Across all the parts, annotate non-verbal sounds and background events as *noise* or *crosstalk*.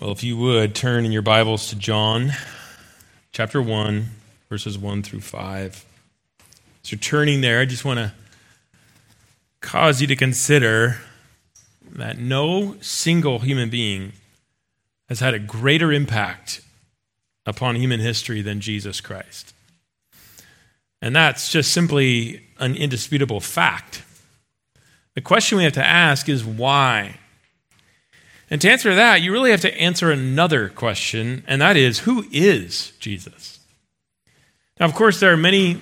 Well, if you would turn in your Bibles to John chapter 1, verses 1 through 5. So, turning there, I just want to cause you to consider that no single human being has had a greater impact upon human history than Jesus Christ. And that's just simply an indisputable fact. The question we have to ask is why? And to answer that, you really have to answer another question, and that is who is Jesus? Now, of course, there are many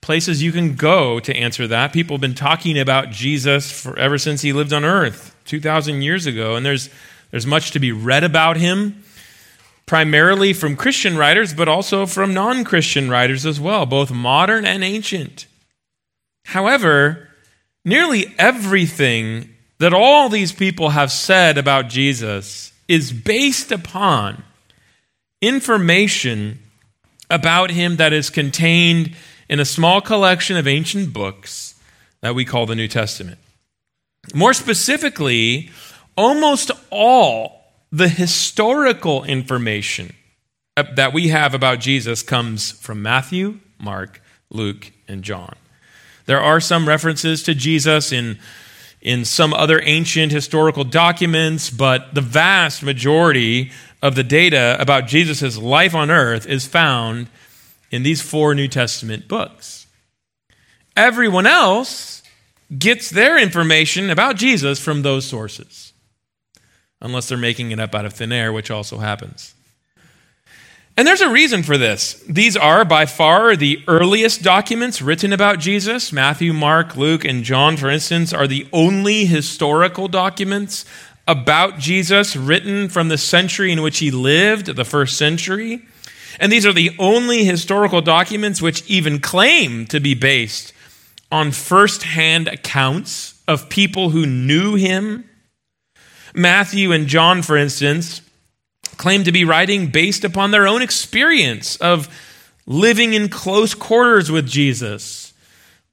places you can go to answer that. People have been talking about Jesus for, ever since he lived on earth 2,000 years ago, and there's, there's much to be read about him, primarily from Christian writers, but also from non Christian writers as well, both modern and ancient. However, nearly everything that all these people have said about Jesus is based upon information about him that is contained in a small collection of ancient books that we call the New Testament. More specifically, almost all the historical information that we have about Jesus comes from Matthew, Mark, Luke, and John. There are some references to Jesus in in some other ancient historical documents, but the vast majority of the data about Jesus' life on earth is found in these four New Testament books. Everyone else gets their information about Jesus from those sources, unless they're making it up out of thin air, which also happens. And there's a reason for this. These are by far the earliest documents written about Jesus. Matthew, Mark, Luke, and John, for instance, are the only historical documents about Jesus written from the century in which he lived, the first century. And these are the only historical documents which even claim to be based on firsthand accounts of people who knew him. Matthew and John, for instance, claim to be writing based upon their own experience of living in close quarters with Jesus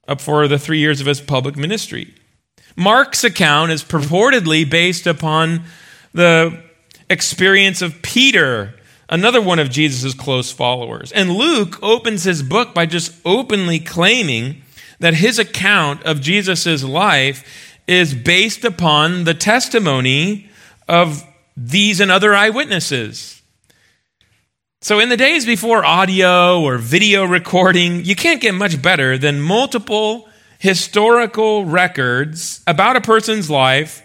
up for the three years of his public ministry. Mark's account is purportedly based upon the experience of Peter, another one of Jesus' close followers. And Luke opens his book by just openly claiming that his account of Jesus' life is based upon the testimony of these and other eyewitnesses. So, in the days before audio or video recording, you can't get much better than multiple historical records about a person's life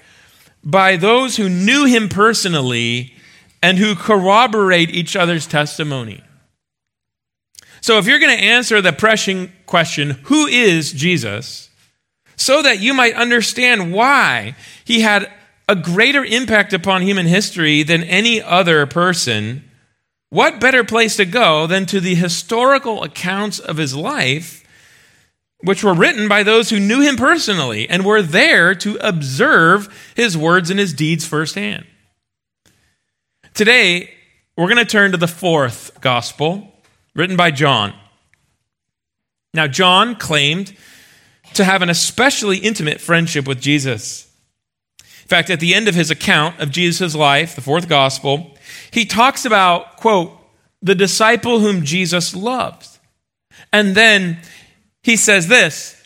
by those who knew him personally and who corroborate each other's testimony. So, if you're going to answer the pressing question, who is Jesus, so that you might understand why he had a greater impact upon human history than any other person, what better place to go than to the historical accounts of his life, which were written by those who knew him personally and were there to observe his words and his deeds firsthand? Today, we're going to turn to the fourth gospel, written by John. Now, John claimed to have an especially intimate friendship with Jesus. In fact, at the end of his account of Jesus' life, the fourth gospel, he talks about, quote, the disciple whom Jesus loved. And then he says this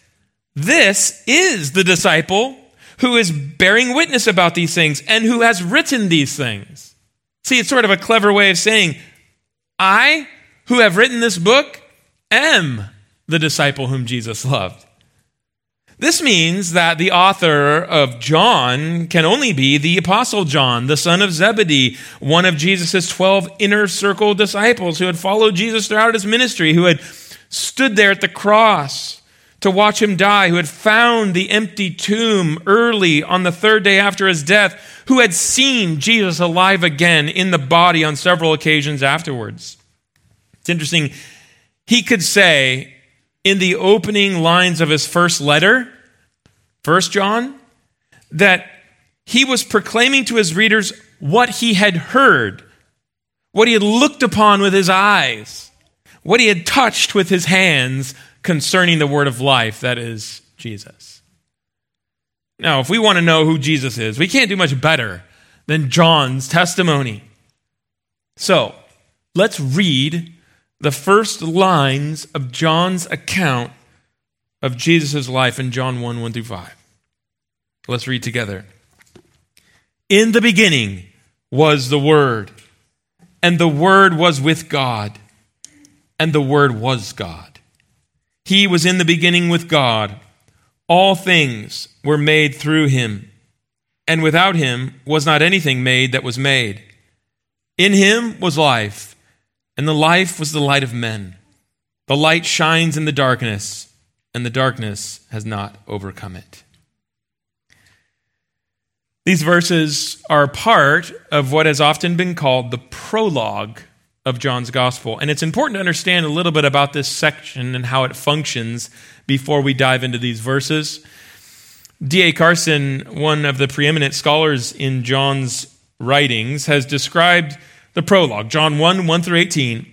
this is the disciple who is bearing witness about these things and who has written these things. See, it's sort of a clever way of saying, I, who have written this book, am the disciple whom Jesus loved. This means that the author of John can only be the Apostle John, the son of Zebedee, one of Jesus' 12 inner circle disciples who had followed Jesus throughout his ministry, who had stood there at the cross to watch him die, who had found the empty tomb early on the third day after his death, who had seen Jesus alive again in the body on several occasions afterwards. It's interesting. He could say, in the opening lines of his first letter, First John, that he was proclaiming to his readers what he had heard, what he had looked upon with his eyes, what he had touched with his hands concerning the word of life, that is Jesus. Now, if we want to know who Jesus is, we can't do much better than John's testimony. So, let's read the first lines of John's account of Jesus' life in John 1 1 through 5. Let's read together. In the beginning was the Word, and the Word was with God, and the Word was God. He was in the beginning with God. All things were made through him, and without him was not anything made that was made. In him was life, and the life was the light of men. The light shines in the darkness, and the darkness has not overcome it. These verses are part of what has often been called the prologue of John's gospel. And it's important to understand a little bit about this section and how it functions before we dive into these verses. D.A. Carson, one of the preeminent scholars in John's writings, has described the prologue, John 1 1 through 18,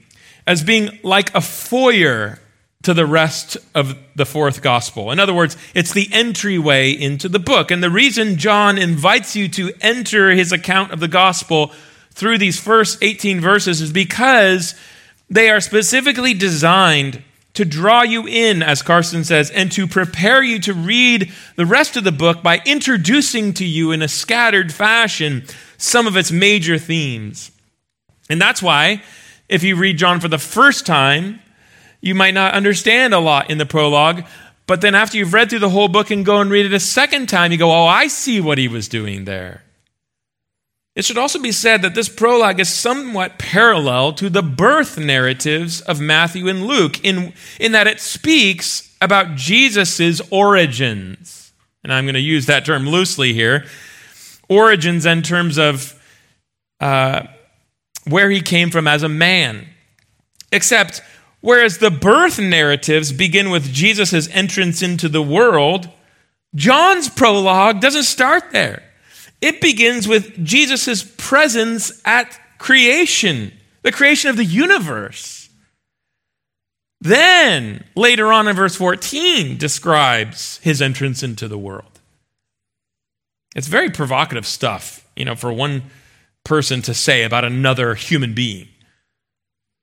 as being like a foyer to the rest of the fourth gospel. In other words, it's the entryway into the book. And the reason John invites you to enter his account of the gospel through these first 18 verses is because they are specifically designed to draw you in, as Carson says, and to prepare you to read the rest of the book by introducing to you in a scattered fashion some of its major themes. And that's why, if you read John for the first time, you might not understand a lot in the prologue, but then after you've read through the whole book and go and read it a second time, you go, Oh, I see what he was doing there. It should also be said that this prologue is somewhat parallel to the birth narratives of Matthew and Luke in, in that it speaks about Jesus' origins. And I'm going to use that term loosely here. Origins in terms of uh, where he came from as a man. Except, whereas the birth narratives begin with Jesus' entrance into the world, John's prologue doesn't start there. It begins with Jesus' presence at creation, the creation of the universe. Then, later on in verse 14, describes his entrance into the world. It's very provocative stuff, you know, for one person to say about another human being.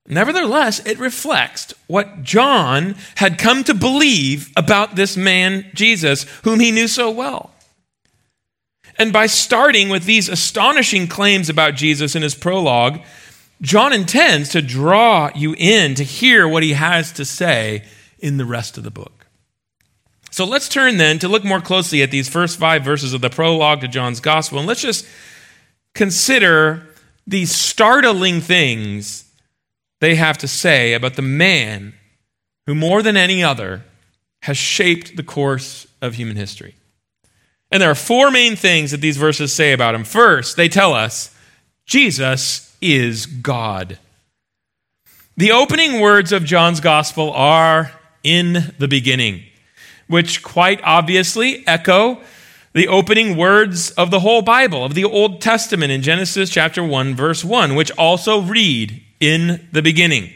Nevertheless, it reflects what John had come to believe about this man, Jesus, whom he knew so well. And by starting with these astonishing claims about Jesus in his prologue, John intends to draw you in to hear what he has to say in the rest of the book. So let's turn then to look more closely at these first five verses of the prologue to John's gospel, and let's just consider these startling things they have to say about the man who, more than any other, has shaped the course of human history. And there are four main things that these verses say about him. First, they tell us Jesus is God. The opening words of John's gospel are in the beginning, which quite obviously echo the opening words of the whole Bible, of the Old Testament in Genesis chapter 1, verse 1, which also read in the beginning.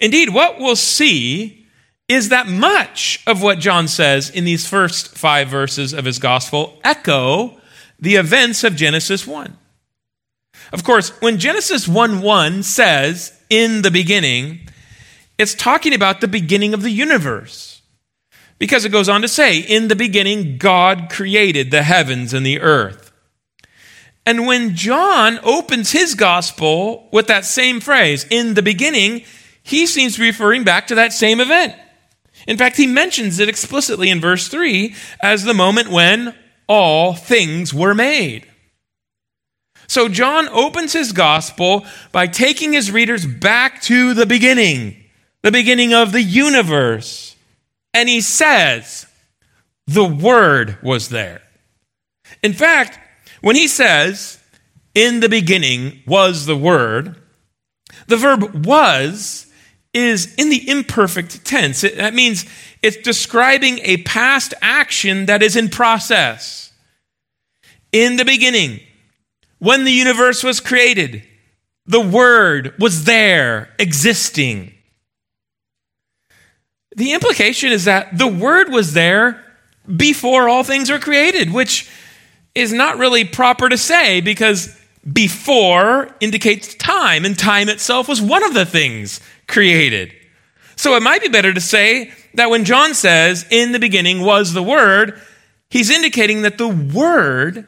Indeed, what we'll see is that much of what John says in these first five verses of his gospel echo the events of Genesis 1. Of course, when Genesis 1 1 says, in the beginning, it's talking about the beginning of the universe. Because it goes on to say, in the beginning, God created the heavens and the earth. And when John opens his gospel with that same phrase, in the beginning, he seems to be referring back to that same event. In fact, he mentions it explicitly in verse 3 as the moment when all things were made. So John opens his gospel by taking his readers back to the beginning, the beginning of the universe. And he says, the Word was there. In fact, when he says, in the beginning was the Word, the verb was is in the imperfect tense. It, that means it's describing a past action that is in process. In the beginning, when the universe was created, the Word was there, existing. The implication is that the Word was there before all things were created, which is not really proper to say because before indicates time, and time itself was one of the things created. So it might be better to say that when John says, in the beginning was the Word, he's indicating that the Word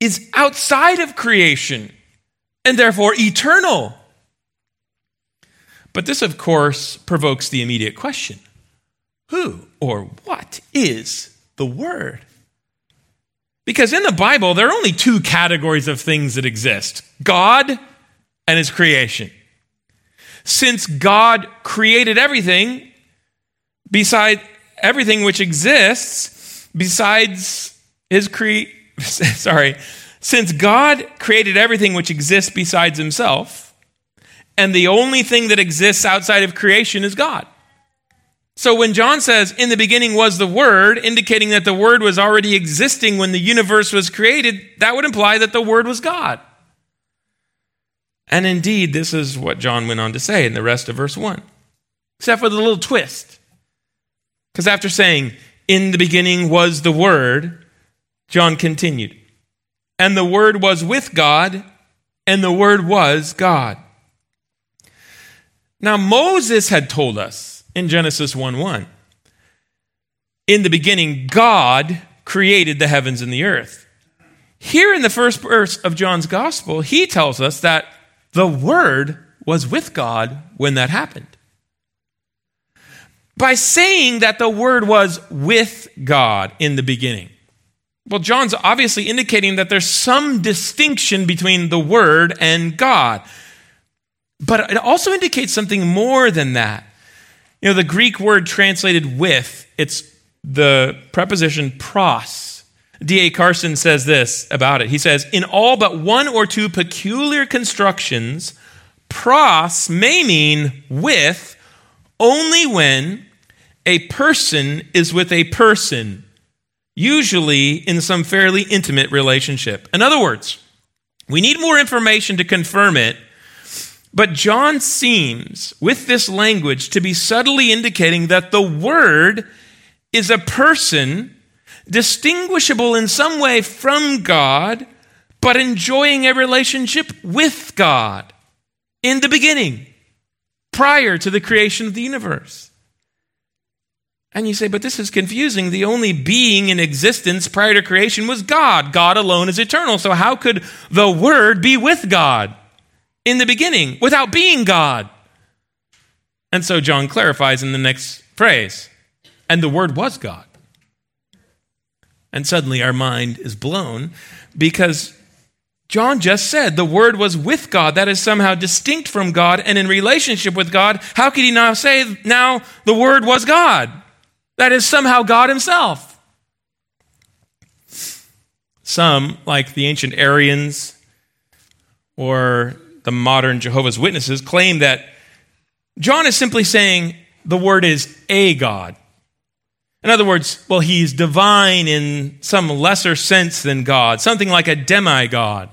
is outside of creation and therefore eternal. But this, of course, provokes the immediate question who or what is the Word? Because in the Bible, there are only two categories of things that exist God and His creation. Since God created everything, beside everything which exists, besides His cre *laughs* sorry, since God created everything which exists besides Himself, and the only thing that exists outside of creation is God. So when John says, in the beginning was the Word, indicating that the Word was already existing when the universe was created, that would imply that the Word was God. And indeed, this is what John went on to say in the rest of verse 1, except for the little twist. Because after saying, in the beginning was the Word, John continued, and the Word was with God, and the Word was God. Now, Moses had told us in Genesis 1 1. In the beginning, God created the heavens and the earth. Here in the first verse of John's gospel, he tells us that the Word was with God when that happened. By saying that the Word was with God in the beginning, well, John's obviously indicating that there's some distinction between the Word and God. But it also indicates something more than that. You know, the Greek word translated with, it's the preposition pros. D.A. Carson says this about it. He says, in all but one or two peculiar constructions, pros may mean with only when a person is with a person, usually in some fairly intimate relationship. In other words, we need more information to confirm it but John seems, with this language, to be subtly indicating that the Word is a person distinguishable in some way from God, but enjoying a relationship with God in the beginning, prior to the creation of the universe. And you say, but this is confusing. The only being in existence prior to creation was God. God alone is eternal. So, how could the Word be with God? In the beginning without being God. And so John clarifies in the next phrase, and the Word was God. And suddenly our mind is blown because John just said the Word was with God. That is somehow distinct from God and in relationship with God. How could he now say now the Word was God? That is somehow God Himself. Some, like the ancient Arians or the modern Jehovah's Witnesses, claim that John is simply saying the word is a God. In other words, well, he's divine in some lesser sense than God, something like a demigod.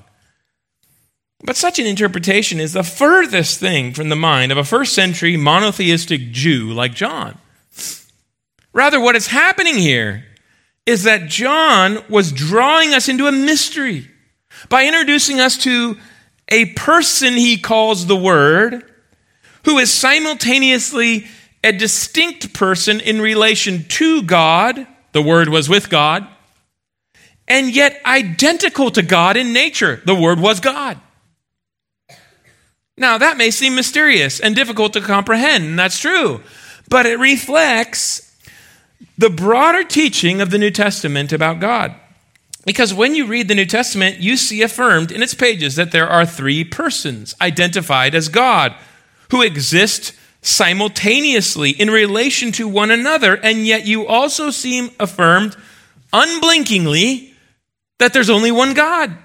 But such an interpretation is the furthest thing from the mind of a first century monotheistic Jew like John. Rather, what is happening here is that John was drawing us into a mystery by introducing us to a person he calls the Word, who is simultaneously a distinct person in relation to God, the Word was with God, and yet identical to God in nature, the Word was God. Now, that may seem mysterious and difficult to comprehend, and that's true, but it reflects the broader teaching of the New Testament about God. Because when you read the New Testament, you see affirmed in its pages that there are three persons identified as God who exist simultaneously in relation to one another, and yet you also see affirmed unblinkingly that there's only one God.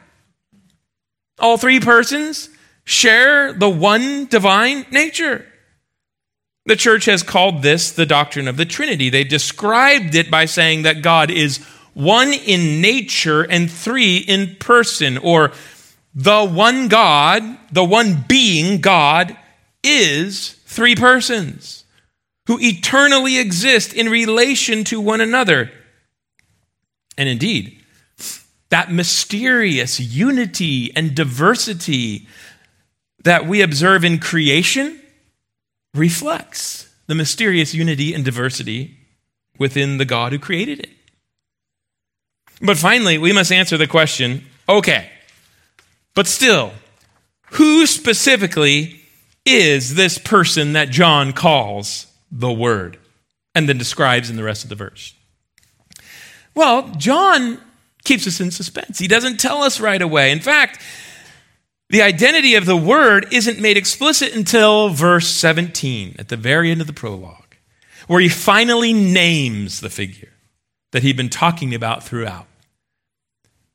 All three persons share the one divine nature. The church has called this the doctrine of the Trinity. They described it by saying that God is one in nature and three in person, or the one God, the one being God, is three persons who eternally exist in relation to one another. And indeed, that mysterious unity and diversity that we observe in creation reflects the mysterious unity and diversity within the God who created it. But finally, we must answer the question okay, but still, who specifically is this person that John calls the Word and then describes in the rest of the verse? Well, John keeps us in suspense. He doesn't tell us right away. In fact, the identity of the Word isn't made explicit until verse 17, at the very end of the prologue, where he finally names the figure that he'd been talking about throughout.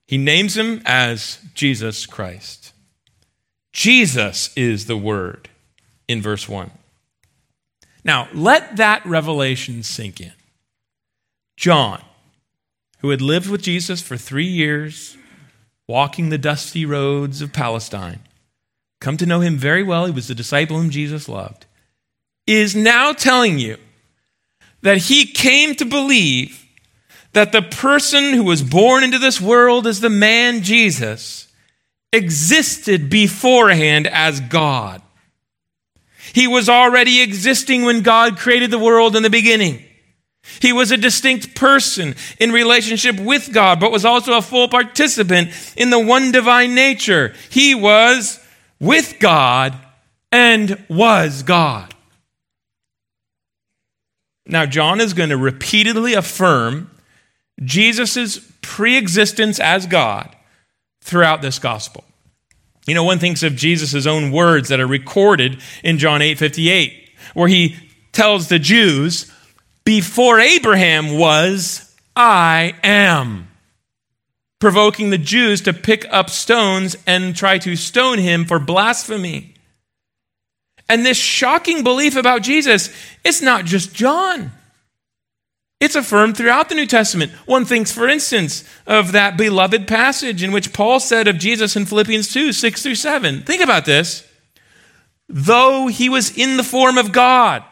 He names him as Jesus Christ. Jesus is the Word in verse 1. Now, let that revelation sink in. John, who had lived with Jesus for three years, walking the dusty roads of Palestine, come to know him very well, he was the disciple whom Jesus loved, is now telling you that he came to believe that the person who was born into this world as the man Jesus existed beforehand as God. He was already existing when God created the world in the beginning. He was a distinct person in relationship with God, but was also a full participant in the one divine nature. He was with God and was God. Now, John is going to repeatedly affirm Jesus' preexistence as God throughout this gospel. You know, one thinks of Jesus' own words that are recorded in John 8 58, where he tells the Jews, Before Abraham was, I am. Provoking the Jews to pick up stones and try to stone him for blasphemy. And this shocking belief about Jesus, it's not just John. It's affirmed throughout the New Testament. One thinks, for instance, of that beloved passage in which Paul said of Jesus in Philippians 2 6 through 7. Think about this. Though he was in the form of God,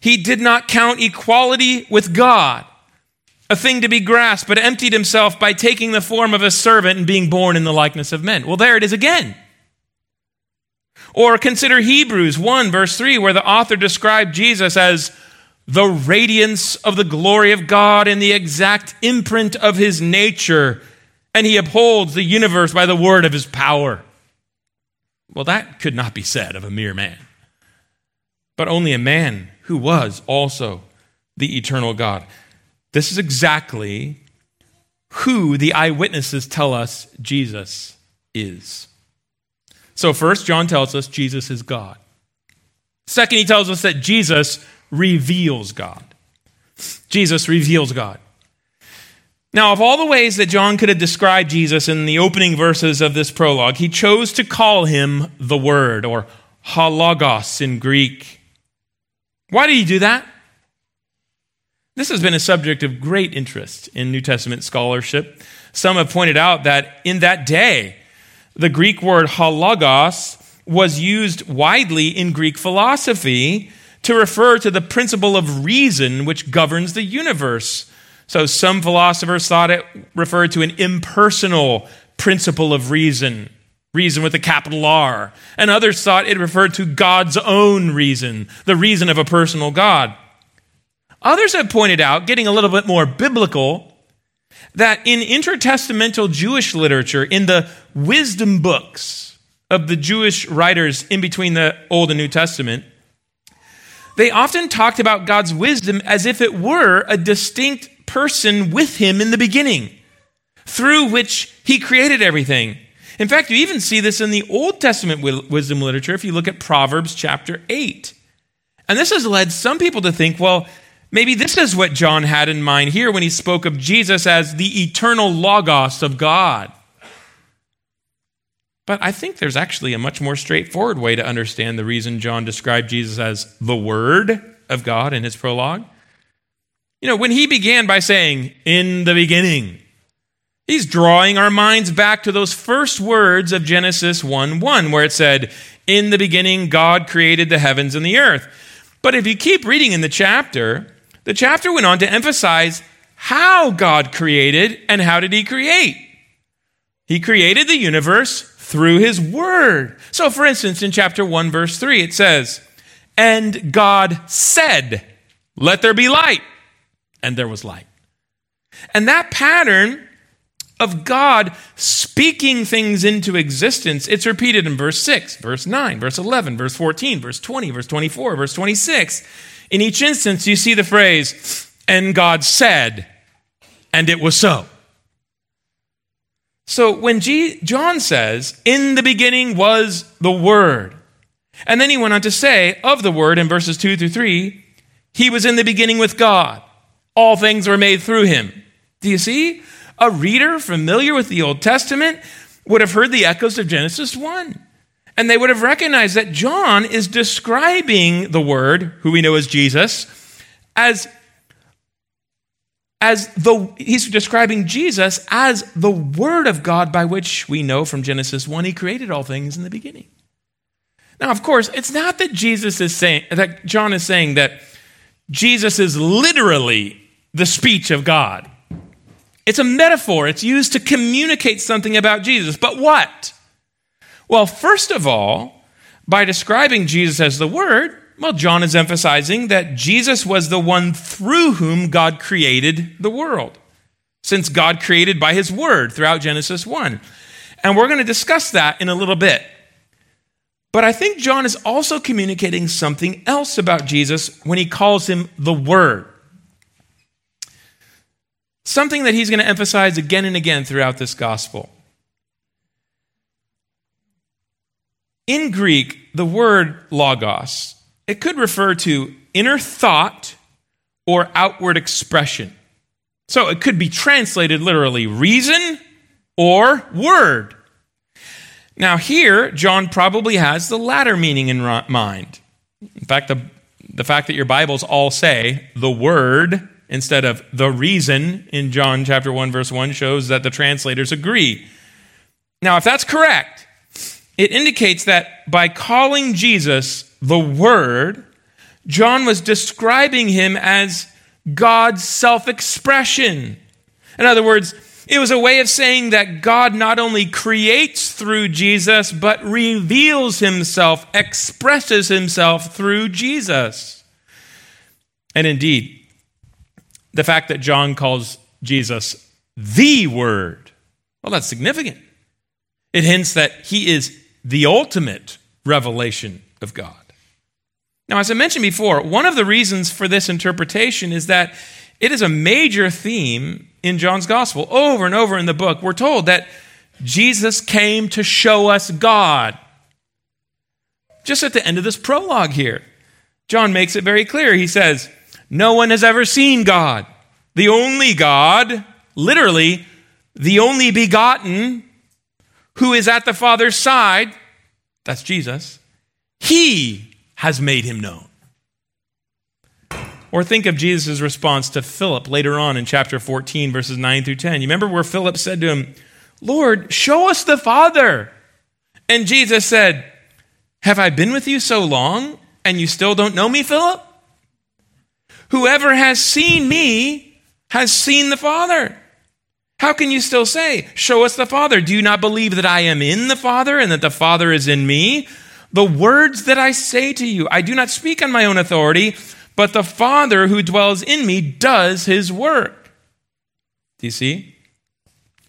he did not count equality with God a thing to be grasped, but emptied himself by taking the form of a servant and being born in the likeness of men. Well, there it is again. Or consider Hebrews 1, verse 3, where the author described Jesus as the radiance of the glory of God and the exact imprint of his nature, and he upholds the universe by the word of his power. Well, that could not be said of a mere man, but only a man who was also the eternal God. This is exactly who the eyewitnesses tell us Jesus is. So, first, John tells us Jesus is God. Second, he tells us that Jesus reveals God. Jesus reveals God. Now, of all the ways that John could have described Jesus in the opening verses of this prologue, he chose to call him the Word, or ho logos in Greek. Why did he do that? This has been a subject of great interest in New Testament scholarship. Some have pointed out that in that day, the Greek word ho logos was used widely in Greek philosophy to refer to the principle of reason which governs the universe. So some philosophers thought it referred to an impersonal principle of reason, reason with a capital R. And others thought it referred to God's own reason, the reason of a personal God. Others have pointed out, getting a little bit more biblical, that in intertestamental Jewish literature, in the wisdom books of the Jewish writers in between the Old and New Testament, they often talked about God's wisdom as if it were a distinct person with him in the beginning, through which he created everything. In fact, you even see this in the Old Testament wisdom literature if you look at Proverbs chapter 8. And this has led some people to think, well, maybe this is what John had in mind here when he spoke of Jesus as the eternal Logos of God. But I think there's actually a much more straightforward way to understand the reason John described Jesus as the Word of God in his prologue. You know, when he began by saying, in the beginning, he's drawing our minds back to those first words of Genesis 1 1, where it said, In the beginning, God created the heavens and the earth. But if you keep reading in the chapter, the chapter went on to emphasize how God created and how did he create. He created the universe through his word. So, for instance, in chapter 1, verse 3, it says, And God said, Let there be light. And there was light. And that pattern of God speaking things into existence, it's repeated in verse 6, verse 9, verse 11, verse 14, verse 20, verse 24, verse 26. In each instance, you see the phrase, and God said, and it was so. So when G- John says, in the beginning was the Word, and then he went on to say, of the Word in verses 2 through 3, he was in the beginning with God. All things were made through him. Do you see? A reader familiar with the Old Testament would have heard the echoes of Genesis 1. And they would have recognized that John is describing the Word, who we know as Jesus, as, as the, he's describing Jesus as the Word of God by which we know from Genesis 1 he created all things in the beginning. Now, of course, it's not that Jesus is saying, that John is saying that Jesus is literally the speech of God. It's a metaphor, it's used to communicate something about Jesus. But what? Well, first of all, by describing Jesus as the Word, well, John is emphasizing that Jesus was the one through whom God created the world, since God created by His Word throughout Genesis 1. And we're going to discuss that in a little bit. But I think John is also communicating something else about Jesus when he calls him the Word. Something that he's going to emphasize again and again throughout this gospel. In Greek, the word logos, it could refer to inner thought or outward expression. So it could be translated literally reason or word. Now, here, John probably has the latter meaning in mind. In fact, the, the fact that your Bibles all say the word instead of the reason in John chapter 1 verse 1 shows that the translators agree. Now, if that's correct, it indicates that by calling Jesus the Word, John was describing him as God's self expression. In other words, it was a way of saying that God not only creates through Jesus, but reveals himself, expresses himself through Jesus. And indeed, the fact that John calls Jesus the Word, well, that's significant. It hints that he is the ultimate revelation of God. Now, as I mentioned before, one of the reasons for this interpretation is that it is a major theme in John's gospel. Over and over in the book, we're told that Jesus came to show us God. Just at the end of this prologue here, John makes it very clear. He says, no one has ever seen God. The only God, literally, the only begotten, who is at the Father's side, that's Jesus, he has made him known. Or think of Jesus' response to Philip later on in chapter 14, verses 9 through 10. You remember where Philip said to him, Lord, show us the Father. And Jesus said, Have I been with you so long, and you still don't know me, Philip? Whoever has seen me has seen the Father. How can you still say, Show us the Father? Do you not believe that I am in the Father and that the Father is in me? The words that I say to you, I do not speak on my own authority, but the Father who dwells in me does his work. Do you see?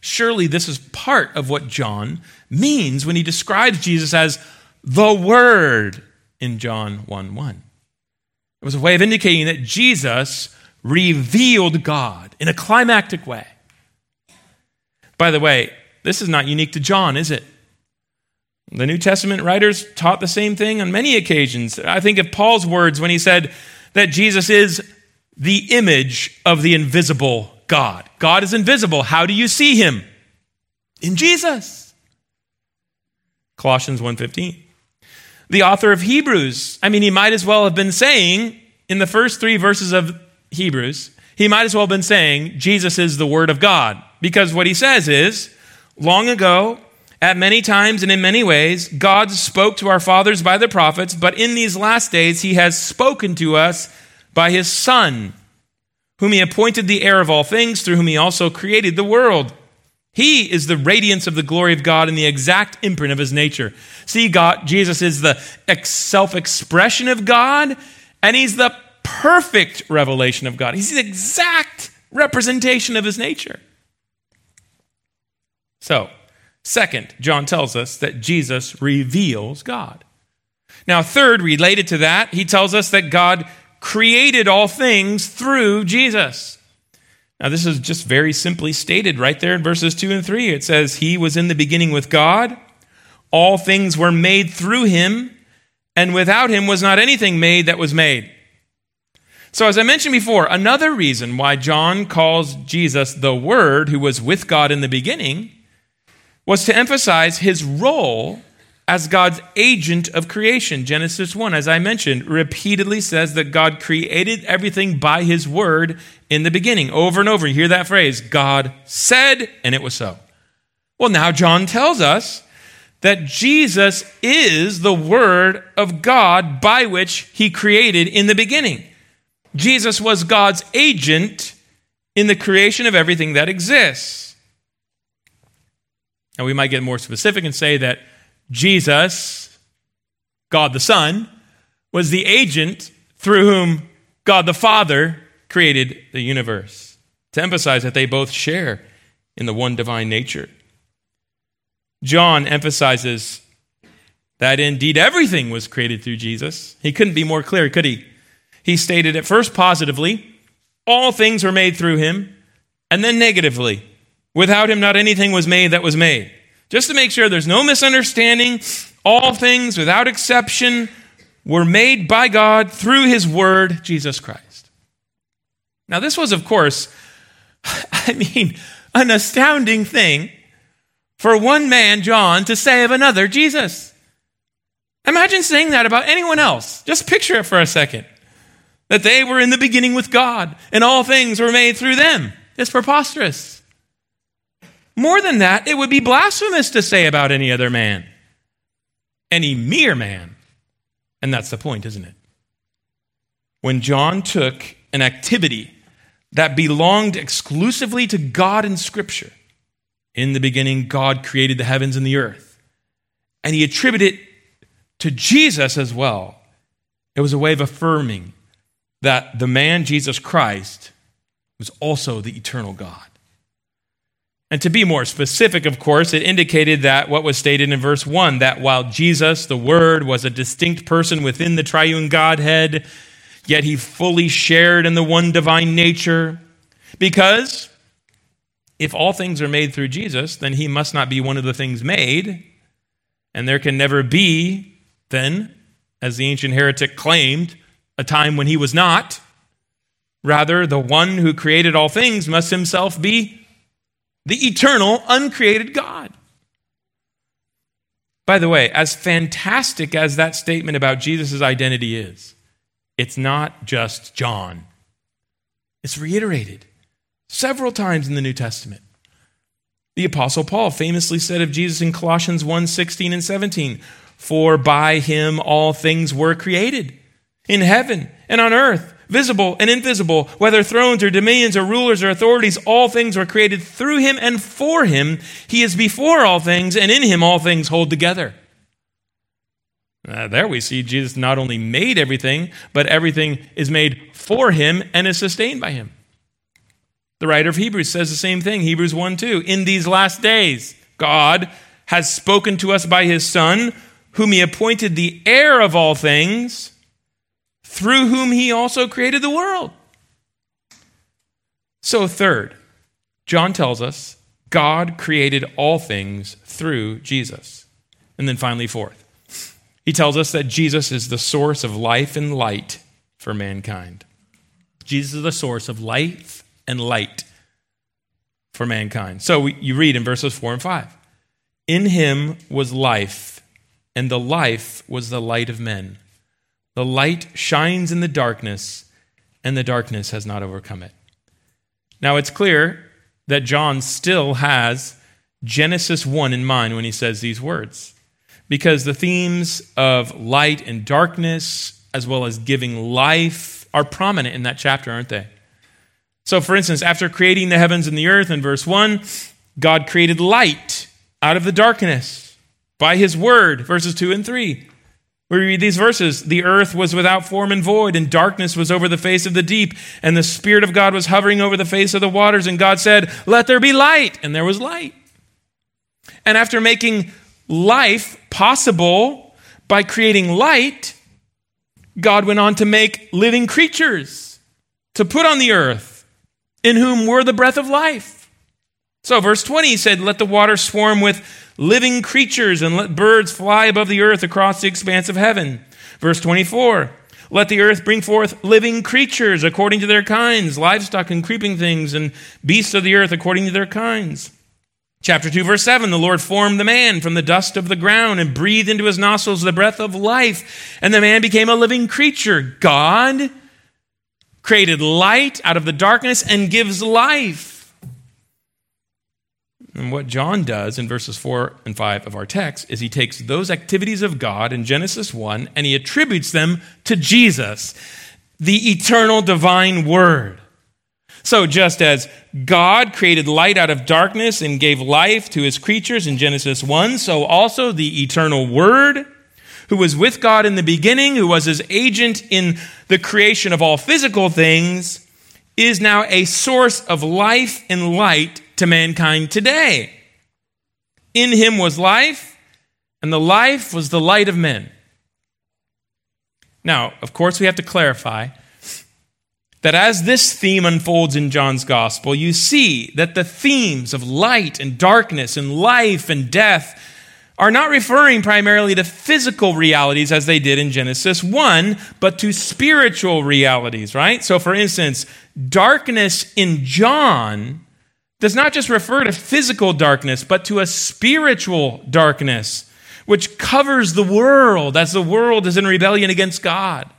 Surely this is part of what John means when he describes Jesus as the Word in John 1 1. It was a way of indicating that Jesus revealed God in a climactic way. By the way, this is not unique to John, is it? The New Testament writers taught the same thing on many occasions. I think of Paul's words when he said that Jesus is the image of the invisible God. God is invisible. How do you see him? In Jesus. Colossians 1:15. The author of Hebrews, I mean he might as well have been saying in the first 3 verses of Hebrews, he might as well have been saying Jesus is the word of God because what he says is long ago at many times and in many ways, God spoke to our fathers by the prophets, but in these last days, he has spoken to us by his Son, whom he appointed the heir of all things, through whom he also created the world. He is the radiance of the glory of God and the exact imprint of his nature. See, God, Jesus is the self expression of God, and he's the perfect revelation of God. He's the exact representation of his nature. So, second, John tells us that Jesus reveals God. Now, third, related to that, he tells us that God created all things through Jesus. Now, this is just very simply stated right there in verses 2 and 3. It says, He was in the beginning with God, all things were made through him, and without him was not anything made that was made. So, as I mentioned before, another reason why John calls Jesus the Word who was with God in the beginning was to emphasize his role as God's agent of creation. Genesis 1, as I mentioned, repeatedly says that God created everything by his word in the beginning. Over and over, you hear that phrase God said, and it was so. Well, now John tells us that Jesus is the word of God by which he created in the beginning. Jesus was God's agent in the creation of everything that exists. Now, we might get more specific and say that Jesus, God the Son, was the agent through whom God the Father created the universe, to emphasize that they both share in the one divine nature. John emphasizes that indeed everything was created through Jesus. He couldn't be more clear, could he? He stated at first positively, all things were made through him, and then negatively, without him not anything was made that was made. Just to make sure there's no misunderstanding, all things without exception were made by God through his word, Jesus Christ. Now, this was, of course, *laughs* I mean, an astounding thing for one man, John, to say of another, Jesus. Imagine saying that about anyone else. Just picture it for a second. That they were in the beginning with God and all things were made through them. It's preposterous. More than that, it would be blasphemous to say about any other man, any mere man. And that's the point, isn't it? When John took an activity that belonged exclusively to God in Scripture, in the beginning, God created the heavens and the earth, and he attributed it to Jesus as well, it was a way of affirming that the man, Jesus Christ, was also the eternal God. And to be more specific, of course, it indicated that what was stated in verse 1 that while Jesus, the Word, was a distinct person within the triune Godhead, yet he fully shared in the one divine nature. Because if all things are made through Jesus, then he must not be one of the things made. And there can never be, then, as the ancient heretic claimed, a time when he was not. Rather, the one who created all things must himself be the eternal, uncreated God. By the way, as fantastic as that statement about Jesus' identity is, it's not just John. It's reiterated several times in the New Testament. The apostle Paul famously said of Jesus in Colossians 1:16 and 17, "For by him all things were created, in heaven and on earth, visible and invisible, whether thrones or dominions or rulers or authorities, all things were created through him and for him. He is before all things, and in him all things hold together. Uh, there we see Jesus not only made everything, but everything is made for him and is sustained by him. The writer of Hebrews says the same thing, Hebrews 1 2. In these last days, God has spoken to us by his Son, whom he appointed the heir of all things through whom he also created the world. So, third, John tells us God created all things through Jesus. And then finally, fourth, he tells us that Jesus is the source of life and light for mankind. Jesus is the source of life and light for mankind. So we, you read in verses 4 and 5 In him was life, and the life was the light of men. The light shines in the darkness, and the darkness has not overcome it. Now it's clear that John still has Genesis 1 in mind when he says these words, because the themes of light and darkness, as well as giving life, are prominent in that chapter, aren't they? So, for instance, after creating the heavens and the earth in verse 1, God created light out of the darkness by his word, verses 2 and 3. We read these verses The earth was without form and void, and darkness was over the face of the deep, and the Spirit of God was hovering over the face of the waters. And God said, Let there be light. And there was light. And after making life possible by creating light, God went on to make living creatures to put on the earth, in whom were the breath of life. So, verse 20 he said, Let the water swarm with living creatures, and let birds fly above the earth across the expanse of heaven. Verse 24 Let the earth bring forth living creatures according to their kinds, livestock and creeping things, and beasts of the earth according to their kinds. Chapter 2, verse 7 The Lord formed the man from the dust of the ground and breathed into his nostrils the breath of life, and the man became a living creature. God created light out of the darkness and gives life. And what John does in verses 4 and 5 of our text is he takes those activities of God in Genesis 1 and he attributes them to Jesus, the eternal divine word. So, just as God created light out of darkness and gave life to his creatures in Genesis 1, so also the eternal Word, who was with God in the beginning, who was his agent in the creation of all physical things, is now a source of life and light to mankind today. In him was life, and the life was the light of men. Now, of course, we have to clarify that as this theme unfolds in John's gospel, you see that the themes of light and darkness and life and death are not referring primarily to physical realities as they did in Genesis 1, but to spiritual realities, right? So, for instance, darkness in John does not just refer to physical darkness, but to a spiritual darkness, which covers the world as the world is in rebellion against God.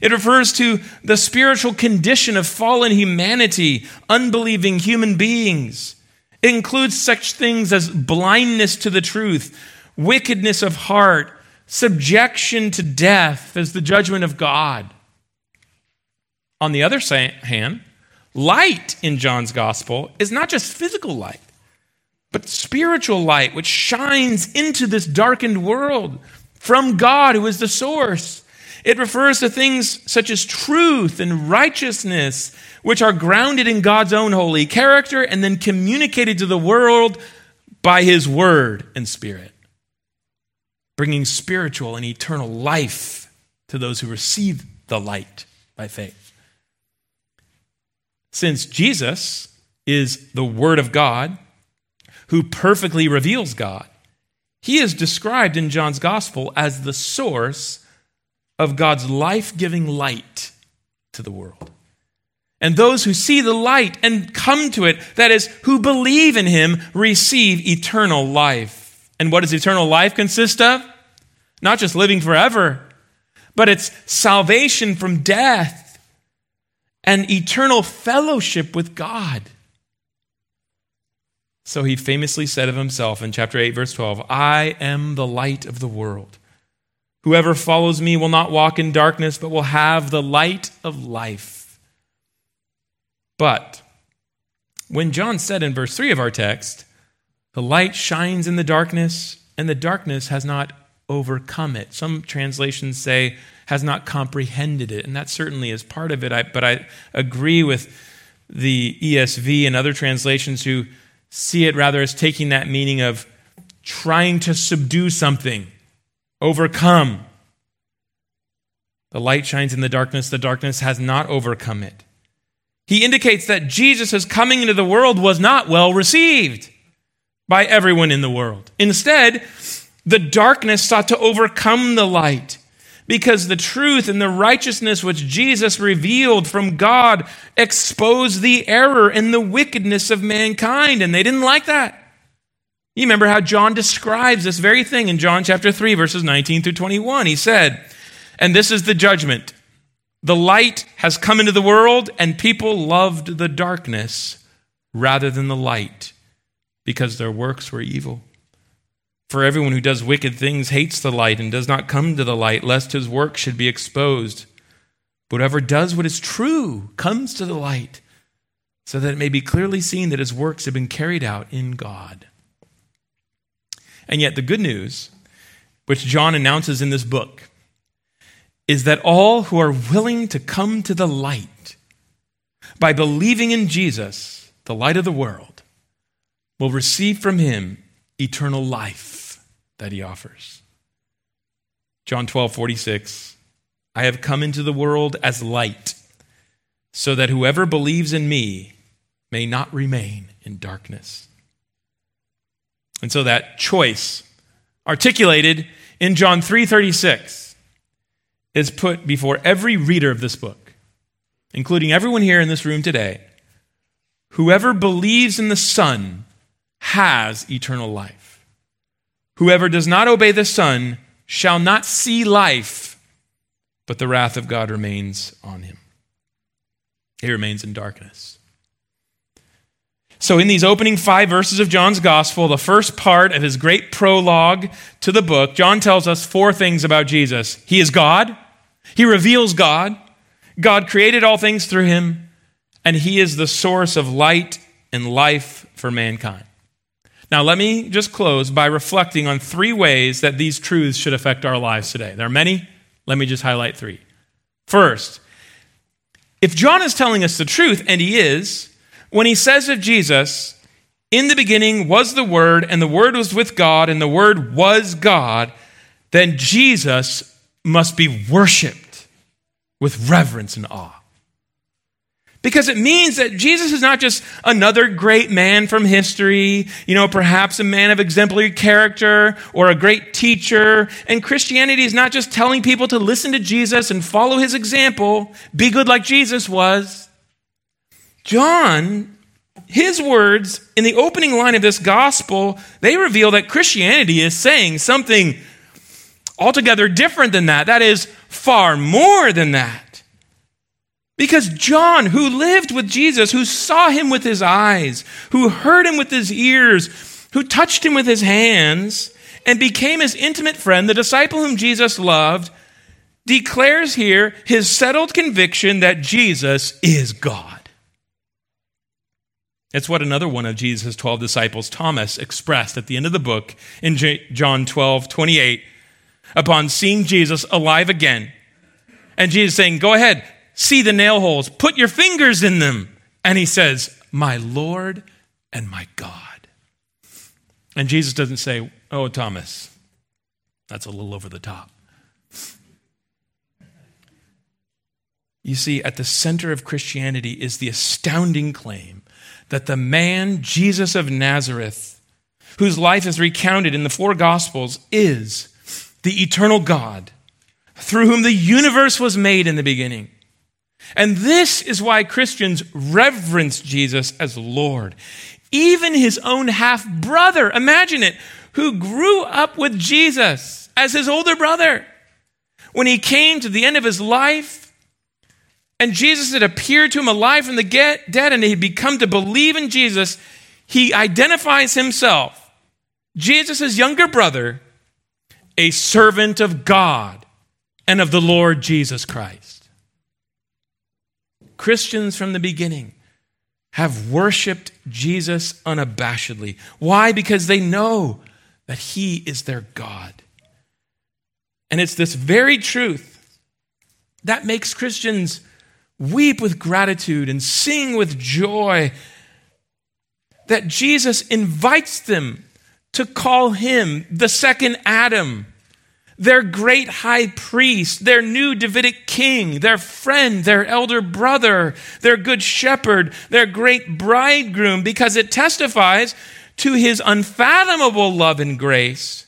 It refers to the spiritual condition of fallen humanity, unbelieving human beings. It includes such things as blindness to the truth, wickedness of heart, subjection to death as the judgment of God. On the other hand, light in John's gospel is not just physical light, but spiritual light, which shines into this darkened world from God, who is the source. It refers to things such as truth and righteousness, which are grounded in God's own holy character and then communicated to the world by His Word and Spirit, bringing spiritual and eternal life to those who receive the light by faith. Since Jesus is the Word of God, who perfectly reveals God, he is described in John's Gospel as the source of God's life giving light to the world. And those who see the light and come to it, that is, who believe in him, receive eternal life. And what does eternal life consist of? Not just living forever, but it's salvation from death and eternal fellowship with God. So he famously said of himself in chapter 8, verse 12, I am the light of the world. Whoever follows me will not walk in darkness, but will have the light of life. But when John said in verse 3 of our text, the light shines in the darkness, and the darkness has not overcome it. Some translations say has not comprehended it, and that certainly is part of it. I, but I agree with the ESV and other translations who see it rather as taking that meaning of trying to subdue something overcome. The light shines in the darkness, the darkness has not overcome it. He indicates that Jesus' coming into the world was not well received by everyone in the world. Instead, the darkness sought to overcome the light because the truth and the righteousness which Jesus revealed from God exposed the error and the wickedness of mankind, and they didn't like that. You remember how John describes this very thing in John chapter 3, verses 19 through 21. He said, And this is the judgment. The light has come into the world, and people loved the darkness rather than the light, because their works were evil. For everyone who does wicked things hates the light and does not come to the light, lest his work should be exposed. But whoever does what is true comes to the light so that it may be clearly seen that his works have been carried out in God. And yet, the good news, which John announces in this book, is that all who are willing to come to the light by believing in Jesus, the light of the world, will receive from him eternal life that he offers. John 12, 46. I have come into the world as light, so that whoever believes in me may not remain in darkness. And so that choice, articulated in John 3:36, is put before every reader of this book, including everyone here in this room today. Whoever believes in the Son has eternal life. Whoever does not obey the Son shall not see life, but the wrath of God remains on him. He remains in darkness. So, in these opening five verses of John's gospel, the first part of his great prologue to the book, John tells us four things about Jesus. He is God, he reveals God, God created all things through him, and he is the source of light and life for mankind. Now, let me just close by reflecting on three ways that these truths should affect our lives today. There are many. Let me just highlight three. First, if John is telling us the truth, and he is, when he says of Jesus, in the beginning was the Word, and the Word was with God, and the Word was God, then Jesus must be worshiped with reverence and awe. Because it means that Jesus is not just another great man from history, you know, perhaps a man of exemplary character or a great teacher. And Christianity is not just telling people to listen to Jesus and follow his example, be good like Jesus was. John, his words in the opening line of this gospel, they reveal that Christianity is saying something altogether different than that. That is, far more than that. Because John, who lived with Jesus, who saw him with his eyes, who heard him with his ears, who touched him with his hands, and became his intimate friend, the disciple whom Jesus loved, declares here his settled conviction that Jesus is God. It's what another one of Jesus' 12 disciples, Thomas, expressed at the end of the book in John 12, 28, upon seeing Jesus alive again. And Jesus saying, Go ahead, see the nail holes, put your fingers in them. And he says, My Lord and my God. And Jesus doesn't say, Oh, Thomas, that's a little over the top. You see, at the center of Christianity is the astounding claim that the man, Jesus of Nazareth, whose life is recounted in the four Gospels, is the eternal God through whom the universe was made in the beginning and this is why Christians reverence Jesus as Lord. Even his own half brother, imagine it, who grew up with Jesus as his older brother. When he came to the end of his life, and Jesus had appeared to him alive from the dead, and he had become to believe in Jesus, he identifies himself, Jesus' younger brother, a servant of God and of the Lord Jesus Christ. Christians from the beginning have worshiped Jesus unabashedly. Why? Because they know that He is their God. And it's this very truth that makes Christians weep with gratitude and sing with joy that Jesus invites them to call Him the second Adam their great high priest, their new Davidic king, their friend, their elder brother, their good shepherd, their great bridegroom, because it testifies to his unfathomable love and grace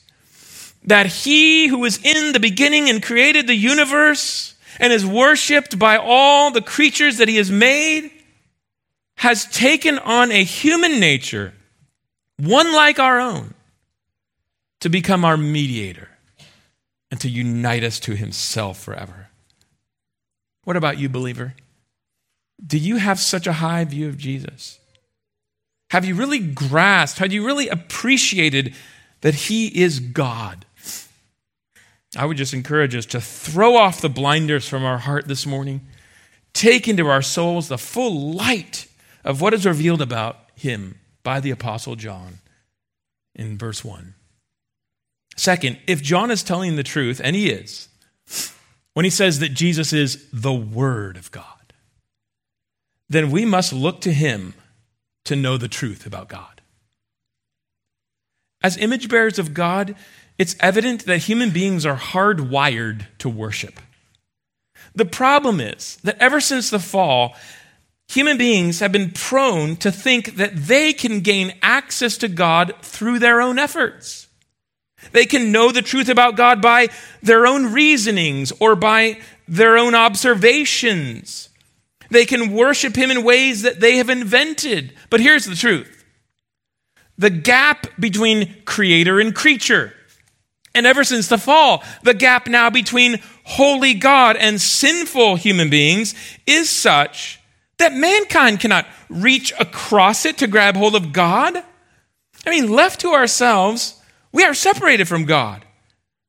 that he who was in the beginning and created the universe and is worshiped by all the creatures that he has made has taken on a human nature, one like our own, to become our mediator and to unite us to himself forever. What about you, believer? Do you have such a high view of Jesus? Have you really grasped, have you really appreciated that he is God? I would just encourage us to throw off the blinders from our heart this morning, take into our souls the full light of what is revealed about him by the Apostle John in verse 1. Second, if John is telling the truth, and he is, when he says that Jesus is the Word of God, then we must look to him to know the truth about God. As image bearers of God, it's evident that human beings are hardwired to worship. The problem is that ever since the fall, human beings have been prone to think that they can gain access to God through their own efforts. They can know the truth about God by their own reasonings or by their own observations. They can worship Him in ways that they have invented. But here's the truth the gap between creator and creature, and ever since the fall, the gap now between holy God and sinful human beings is such that mankind cannot reach across it to grab hold of God. I mean, left to ourselves, we are separated from God.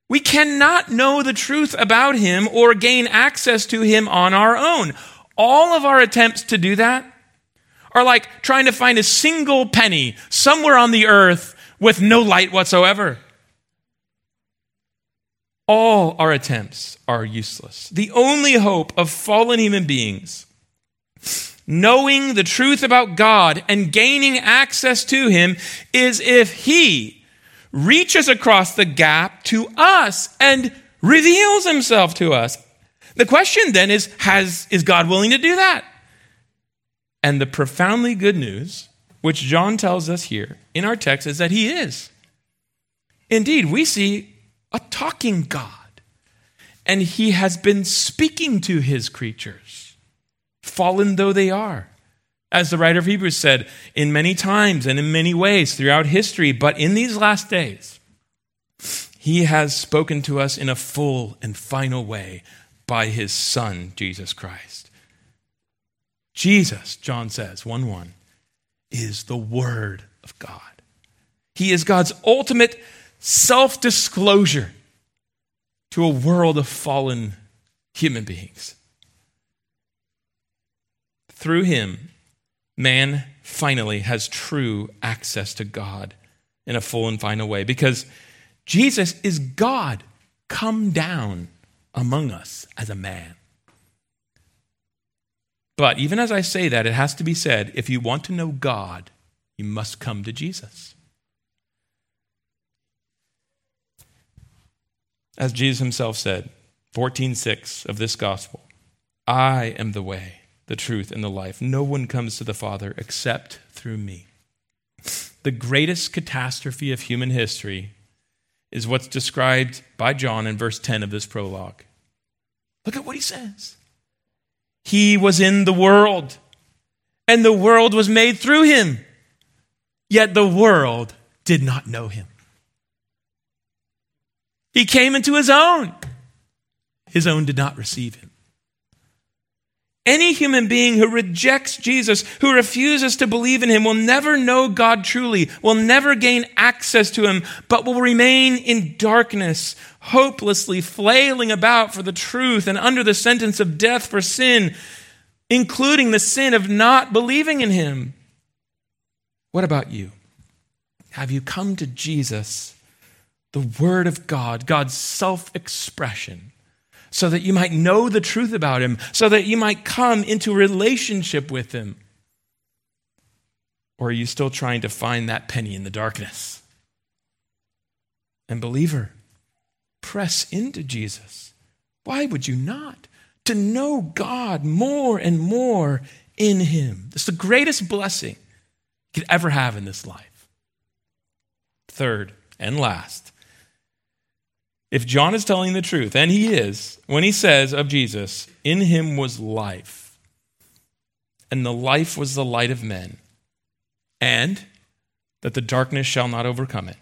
We cannot know the truth about Him or gain access to Him on our own. All of our attempts to do that are like trying to find a single penny somewhere on the earth with no light whatsoever. All our attempts are useless. The only hope of fallen human beings, knowing the truth about God and gaining access to Him, is if He reaches across the gap to us and reveals Himself to us. The question then is has, Is God willing to do that? And the profoundly good news, which John tells us here in our text, is that He is. Indeed, we see a talking God. And he has been speaking to his creatures, fallen though they are. As the writer of Hebrews said, in many times and in many ways throughout history, but in these last days, he has spoken to us in a full and final way by his Son, Jesus Christ. Jesus, John says, 1 1, is the Word of God. He is God's ultimate self disclosure to a world of fallen human beings. Through him, man finally has true access to God in a full and final way because Jesus is God come down among us as a man. But even as I say that, it has to be said if you want to know God, you must come to Jesus. As Jesus himself said, 14:6 of this gospel, I am the way, the truth and the life. No one comes to the Father except through me. The greatest catastrophe of human history is what's described by John in verse 10 of this prologue. Look at what he says. He was in the world, and the world was made through him, yet the world did not know him. He came into his own. His own did not receive him. Any human being who rejects Jesus, who refuses to believe in him, will never know God truly, will never gain access to him, but will remain in darkness, hopelessly flailing about for the truth and under the sentence of death for sin, including the sin of not believing in him. What about you? Have you come to Jesus the Word of God, God's self expression, so that you might know the truth about Him, so that you might come into relationship with Him? Or are you still trying to find that penny in the darkness? And, believer, press into Jesus. Why would you not? To know God more and more in Him. It's the greatest blessing you could ever have in this life. Third and last, if John is telling the truth, and he is, when he says of Jesus, in him was life, and the life was the light of men, and that the darkness shall not overcome it,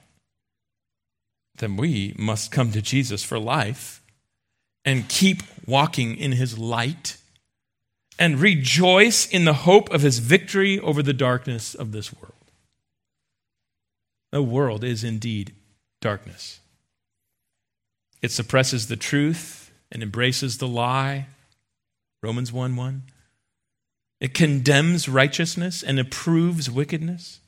then we must come to Jesus for life and keep walking in his light and rejoice in the hope of his victory over the darkness of this world. The world is indeed darkness. It suppresses the truth and embraces the lie. Romans 1 1. It condemns righteousness and approves wickedness.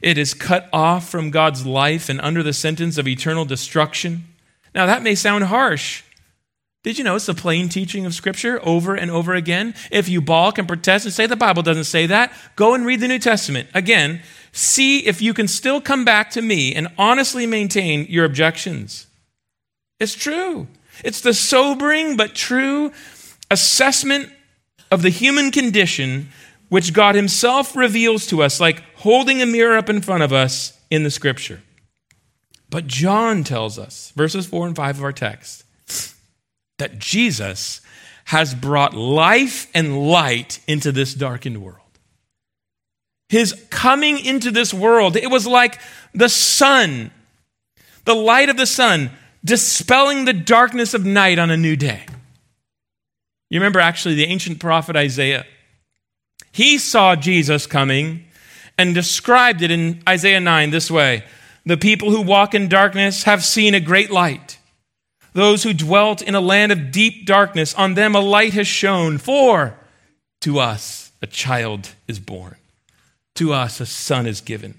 It is cut off from God's life and under the sentence of eternal destruction. Now, that may sound harsh. Did you know it's the plain teaching of Scripture over and over again? If you balk and protest and say the Bible doesn't say that, go and read the New Testament. Again, see if you can still come back to me and honestly maintain your objections. It's true. It's the sobering but true assessment of the human condition which God Himself reveals to us, like holding a mirror up in front of us in the Scripture. But John tells us, verses 4 and 5 of our text, that Jesus has brought life and light into this darkened world. His coming into this world, it was like the sun, the light of the sun, dispelling the darkness of night on a new day. You remember actually the ancient prophet Isaiah. He saw Jesus coming and described it in Isaiah 9 this way The people who walk in darkness have seen a great light. Those who dwelt in a land of deep darkness, on them a light has shone. For to us a child is born, to us a son is given.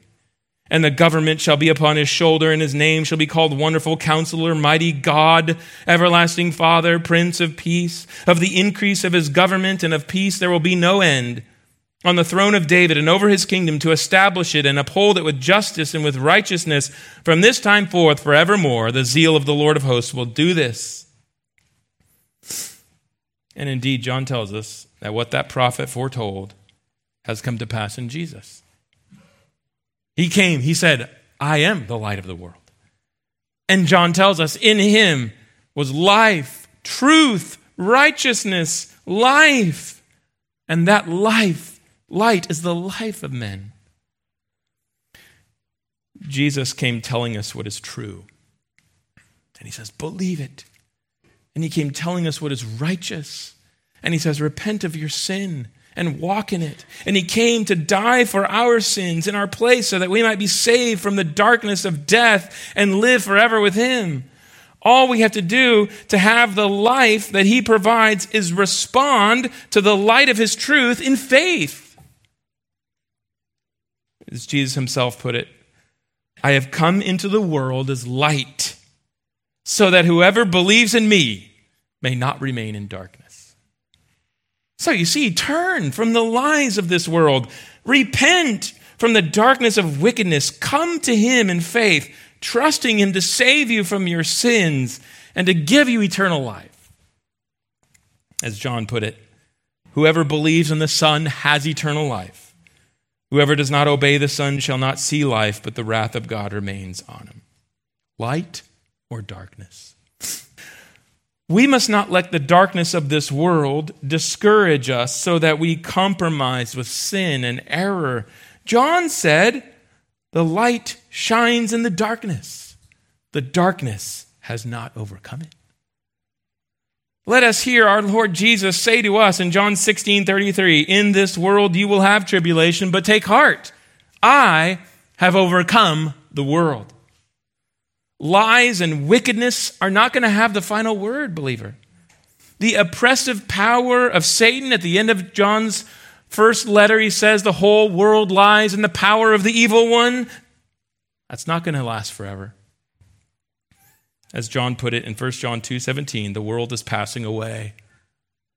And the government shall be upon his shoulder, and his name shall be called Wonderful Counselor, Mighty God, Everlasting Father, Prince of Peace. Of the increase of his government and of peace there will be no end on the throne of David and over his kingdom to establish it and uphold it with justice and with righteousness from this time forth forevermore. The zeal of the Lord of hosts will do this. And indeed, John tells us that what that prophet foretold has come to pass in Jesus. He came, he said, I am the light of the world. And John tells us in him was life, truth, righteousness, life. And that life Light is the life of men. Jesus came telling us what is true. And he says, believe it. And he came telling us what is righteous. And he says, repent of your sin and walk in it. And he came to die for our sins in our place so that we might be saved from the darkness of death and live forever with him. All we have to do to have the life that he provides is respond to the light of his truth in faith. As Jesus himself put it, I have come into the world as light, so that whoever believes in me may not remain in darkness. So you see, turn from the lies of this world, repent from the darkness of wickedness, come to him in faith, trusting him to save you from your sins and to give you eternal life. As John put it, whoever believes in the Son has eternal life. Whoever does not obey the Son shall not see life, but the wrath of God remains on him. Light or darkness? We must not let the darkness of this world discourage us so that we compromise with sin and error. John said, The light shines in the darkness, the darkness has not overcome it. Let us hear our Lord Jesus say to us in John 16 33, In this world you will have tribulation, but take heart. I have overcome the world. Lies and wickedness are not going to have the final word, believer. The oppressive power of Satan at the end of John's first letter, he says, The whole world lies in the power of the evil one. That's not going to last forever. As John put it in 1 John 2:17, the world is passing away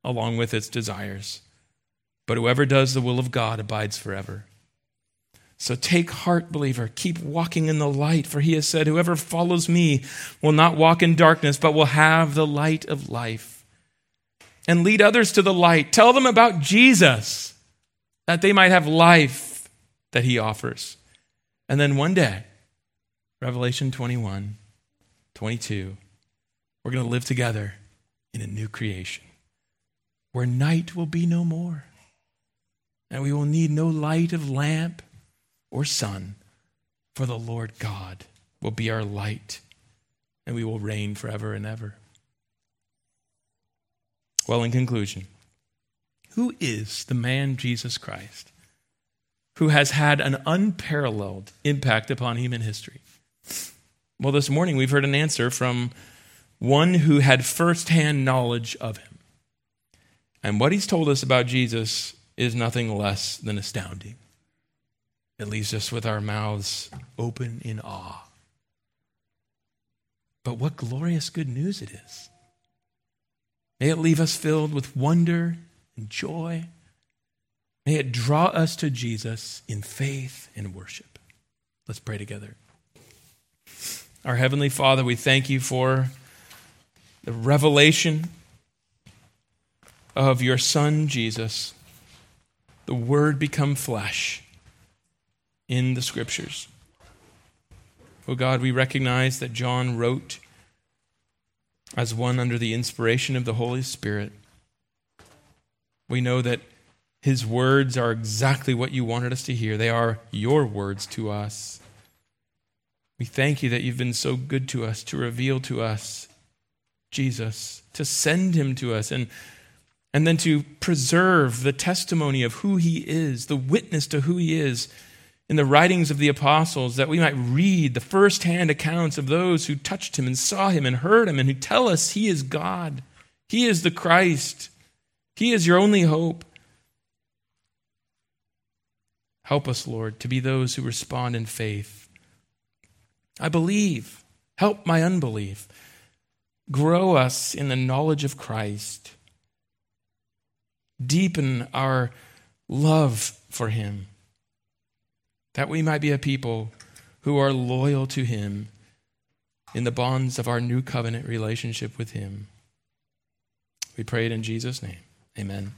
along with its desires. But whoever does the will of God abides forever. So take heart, believer. Keep walking in the light, for he has said, Whoever follows me will not walk in darkness, but will have the light of life. And lead others to the light. Tell them about Jesus, that they might have life that he offers. And then one day, Revelation 21, 22, we're going to live together in a new creation where night will be no more. And we will need no light of lamp or sun, for the Lord God will be our light, and we will reign forever and ever. Well, in conclusion, who is the man Jesus Christ who has had an unparalleled impact upon human history? Well, this morning we've heard an answer from one who had firsthand knowledge of him. And what he's told us about Jesus is nothing less than astounding. It leaves us with our mouths open in awe. But what glorious good news it is. May it leave us filled with wonder and joy. May it draw us to Jesus in faith and worship. Let's pray together. Our Heavenly Father, we thank you for the revelation of your Son, Jesus, the Word become flesh in the Scriptures. Oh God, we recognize that John wrote as one under the inspiration of the Holy Spirit. We know that his words are exactly what you wanted us to hear. They are your words to us. We thank you that you've been so good to us to reveal to us Jesus, to send him to us, and, and then to preserve the testimony of who he is, the witness to who he is in the writings of the apostles, that we might read the firsthand accounts of those who touched him and saw him and heard him and who tell us he is God. He is the Christ. He is your only hope. Help us, Lord, to be those who respond in faith. I believe. Help my unbelief. Grow us in the knowledge of Christ. Deepen our love for him that we might be a people who are loyal to Him in the bonds of our new covenant relationship with Him. We pray it in Jesus' name. Amen.